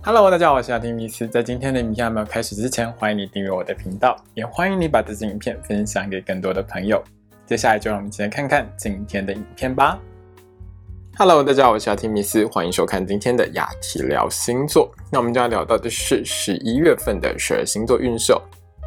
Hello，大家好，我是阿丁米斯。在今天的影片还没有开始之前，欢迎你订阅我的频道，也欢迎你把这支影片分享给更多的朋友。接下来就让我们一起来看看今天的影片吧。Hello，大家好，我是阿提米斯，欢迎收看今天的雅提聊星座。那我们就要聊到的是十一月份的十二星座运势。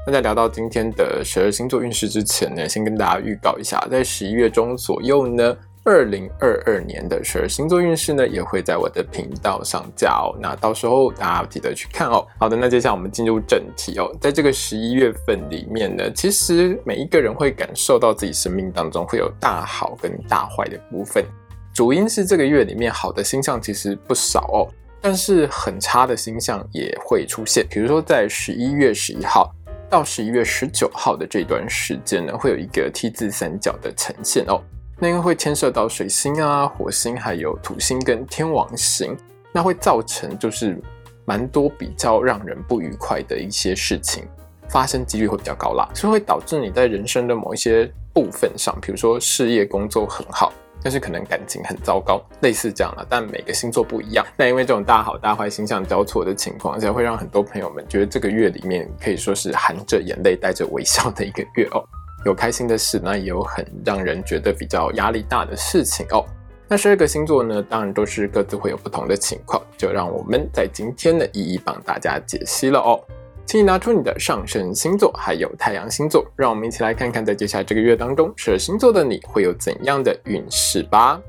那在聊到今天的十二星座运势之前呢，先跟大家预告一下，在十一月中左右呢。二零二二年的十二星座运势呢，也会在我的频道上架哦。那到时候大家记得去看哦。好的，那接下来我们进入正题哦。在这个十一月份里面呢，其实每一个人会感受到自己生命当中会有大好跟大坏的部分。主因是这个月里面好的星象其实不少哦，但是很差的星象也会出现。比如说在十一月十一号到十一月十九号的这段时间呢，会有一个 T 字三角的呈现哦。那因为会牵涉到水星啊、火星，还有土星跟天王星，那会造成就是蛮多比较让人不愉快的一些事情发生几率会比较高啦，所以会导致你在人生的某一些部分上，比如说事业工作很好，但是可能感情很糟糕，类似这样的。但每个星座不一样，那因为这种大好大坏星象交错的情况下，会让很多朋友们觉得这个月里面可以说是含着眼泪带着微笑的一个月哦。有开心的事，那也有很让人觉得比较压力大的事情哦。那十二个星座呢，当然都是各自会有不同的情况，就让我们在今天呢一一帮大家解析了哦。请你拿出你的上升星座，还有太阳星座，让我们一起来看看，在接下来这个月当中，十二星座的你会有怎样的运势吧。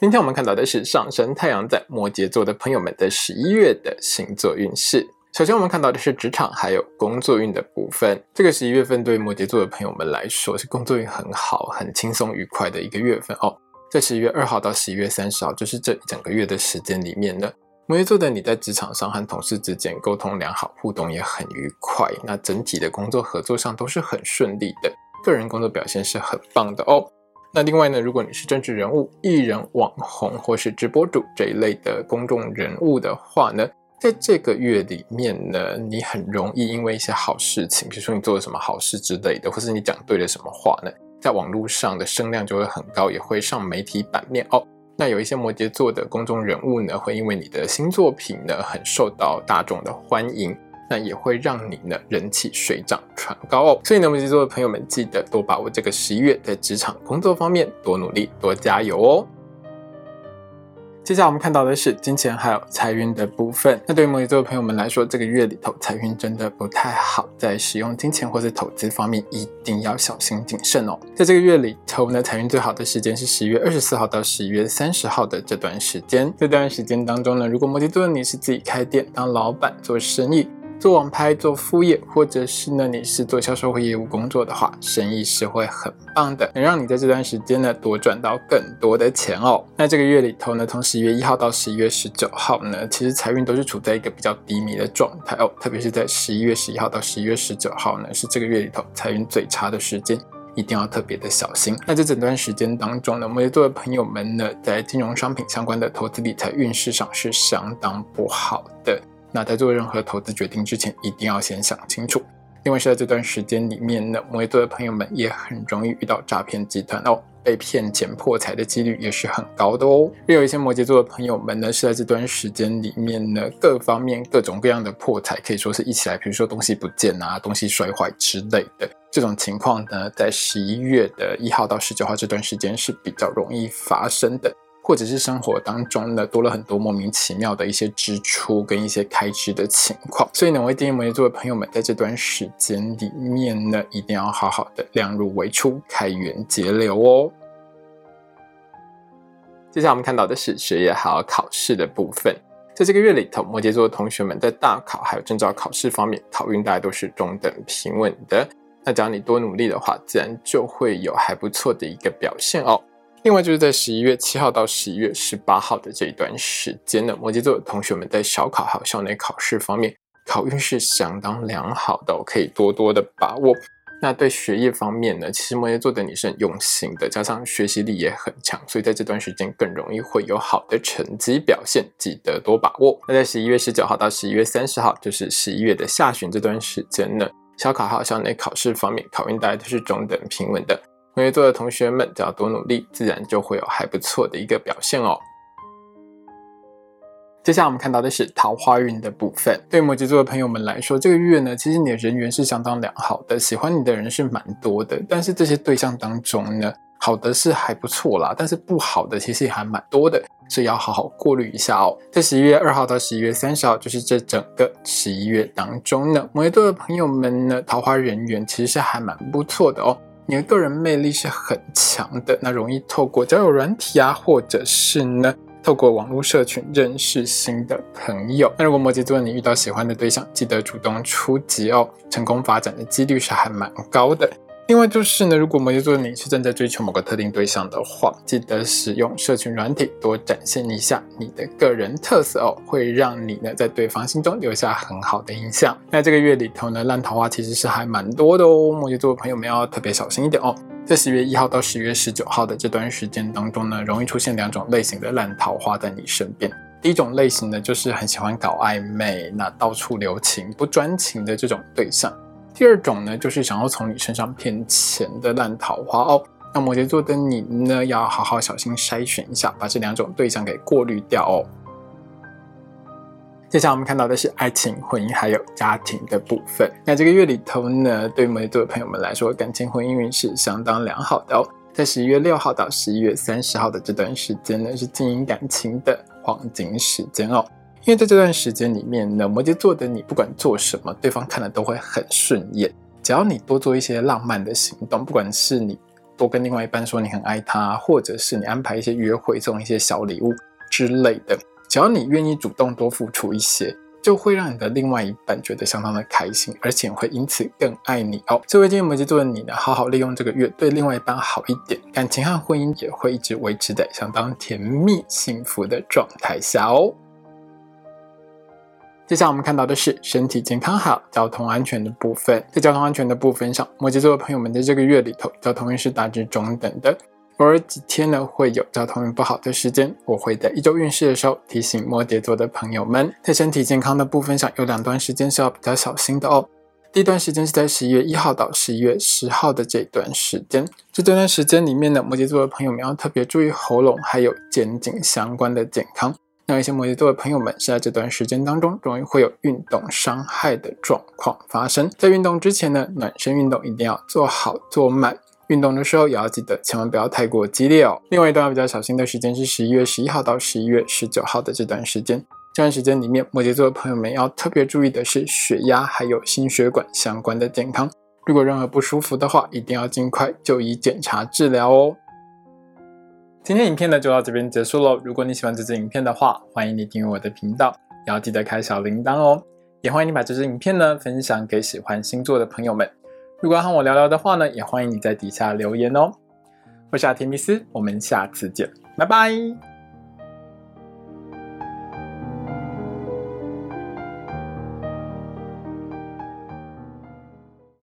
今天我们看到的是上升太阳在摩羯座的朋友们的十一月的星座运势。首先，我们看到的是职场还有工作运的部分。这个十一月份对摩羯座的朋友们来说是工作运很好、很轻松愉快的一个月份哦。在十一月二号到十一月三十号，就是这一整个月的时间里面呢，摩羯座的你在职场上和同事之间沟通良好，互动也很愉快。那整体的工作合作上都是很顺利的，个人工作表现是很棒的哦。那另外呢，如果你是政治人物、艺人、网红或是直播主这一类的公众人物的话呢，在这个月里面呢，你很容易因为一些好事情，比如说你做了什么好事之类的，或是你讲对了什么话呢，在网络上的声量就会很高，也会上媒体版面哦。那有一些摩羯座的公众人物呢，会因为你的新作品呢，很受到大众的欢迎。那也会让你呢人气水涨船高哦，所以呢摩羯座的朋友们记得多把握这个十一月在职场工作方面多努力多加油哦。接下来我们看到的是金钱还有财运的部分。那对于摩羯座的朋友们来说，这个月里头财运真的不太好，在使用金钱或者投资方面一定要小心谨慎哦。在这个月里头呢，财运最好的时间是十一月二十四号到十一月三十号的这段时间。这段时间当中呢，如果摩羯座的你是自己开店当老板做生意。做网拍、做副业，或者是呢，你是做销售或业务工作的话，生意是会很棒的，能让你在这段时间呢多赚到更多的钱哦。那这个月里头呢，从十一月一号到十一月十九号呢，其实财运都是处在一个比较低迷的状态哦。特别是在十一月十一号到十一月十九号呢，是这个月里头财运最差的时间，一定要特别的小心。那这整段时间当中呢，摩羯座的朋友们呢，在金融商品相关的投资理财运势上是相当不好的。那在做任何投资决定之前，一定要先想清楚。另外是在这段时间里面呢，摩羯座的朋友们也很容易遇到诈骗集团哦，被骗钱破财的几率也是很高的哦。也有一些摩羯座的朋友们呢，是在这段时间里面呢，各方面各种各样的破财可以说是一起来，比如说东西不见啊，东西摔坏之类的这种情况呢，在十一月的一号到十九号这段时间是比较容易发生的。或者是生活当中呢多了很多莫名其妙的一些支出跟一些开支的情况，所以呢，我会建议摩羯座的朋友们在这段时间里面呢，一定要好好的量入为出，开源节流哦。接下来我们看到的是学业还有考试的部分，在这个月里头，摩羯座的同学们在大考还有证照考试方面，考运大家都是中等平稳的。那只要你多努力的话，自然就会有还不错的一个表现哦。另外就是在十一月七号到十一月十八号的这一段时间呢，摩羯座的同学们在小考还有校内考试方面，考运是相当良好的，可以多多的把握。那对学业方面呢，其实摩羯座的你是很用心的，加上学习力也很强，所以在这段时间更容易会有好的成绩表现，记得多把握。那在十一月十九号到十一月三十号，就是十一月的下旬这段时间呢，小考还有校内考试方面，考运大概都是中等平稳的。摩羯座的同学们只要多努力，自然就会有还不错的一个表现哦。接下来我们看到的是桃花运的部分。对摩羯座的朋友们来说，这个月呢，其实你的人缘是相当良好的，喜欢你的人是蛮多的。但是这些对象当中呢，好的是还不错啦，但是不好的其实也还蛮多的，所以要好好过滤一下哦。在十一月二号到十一月三十号，就是这整个十一月当中呢，摩羯座的朋友们呢，桃花人缘其实是还蛮不错的哦。你的个人魅力是很强的，那容易透过交友软体啊，或者是呢。透过网络社群认识新的朋友。那如果摩羯座你遇到喜欢的对象，记得主动出击哦，成功发展的几率是还蛮高的。另外就是呢，如果摩羯座的你是正在追求某个特定对象的话，记得使用社群软体，多展现一下你的个人特色哦，会让你呢在对方心中留下很好的印象。那这个月里头呢，烂桃花其实是还蛮多的哦，摩羯座的朋友们要特别小心一点哦。在十月一号到十月十九号的这段时间当中呢，容易出现两种类型的烂桃花在你身边。第一种类型呢，就是很喜欢搞暧昧、那到处留情、不专情的这种对象；第二种呢，就是想要从你身上骗钱的烂桃花哦。那摩羯座的你呢，要好好小心筛选一下，把这两种对象给过滤掉哦。接下来我们看到的是爱情、婚姻还有家庭的部分。那这个月里头呢，对摩羯座的朋友们来说，感情、婚姻运势相当良好的哦。在十一月六号到十一月三十号的这段时间呢，是经营感情的黄金时间哦。因为在这段时间里面呢，摩羯座的你不管做什么，对方看了都会很顺眼。只要你多做一些浪漫的行动，不管是你多跟另外一半说你很爱他，或者是你安排一些约会，送一些小礼物之类的。只要你愿意主动多付出一些，就会让你的另外一半觉得相当的开心，而且会因此更爱你哦。这位今天摩羯座的你呢，好好利用这个月对另外一半好一点，感情和婚姻也会一直维持在相当甜蜜幸福的状态下哦。接下来我们看到的是身体健康好、交通安全的部分。在交通安全的部分上，摩羯座的朋友们在这个月里头，交通运是大致中等的。偶尔几天呢会有交通运不好的时间，我会在一周运势的时候提醒摩羯座的朋友们，在身体健康的部分上有两段时间是要比较小心的哦。第一段时间是在十一月一号到十一月十号的这段时间，这段时间里面呢，摩羯座的朋友们要特别注意喉咙还有肩颈相关的健康。那一些摩羯座的朋友们是在这段时间当中容易会有运动伤害的状况发生，在运动之前呢，暖身运动一定要做好做满。运动的时候也要记得，千万不要太过激烈哦。另外一段比较小心的时间是十一月十一号到十一月十九号的这段时间。这段时间里面，摩羯座的朋友们要特别注意的是血压还有心血管相关的健康。如果任何不舒服的话，一定要尽快就医检查治疗哦。今天影片呢就到这边结束喽。如果你喜欢这支影片的话，欢迎你订阅我的频道，也要记得开小铃铛哦。也欢迎你把这支影片呢分享给喜欢星座的朋友们。如果要和我聊聊的话呢，也欢迎你在底下留言哦。我是阿提密斯，我们下次见，拜拜。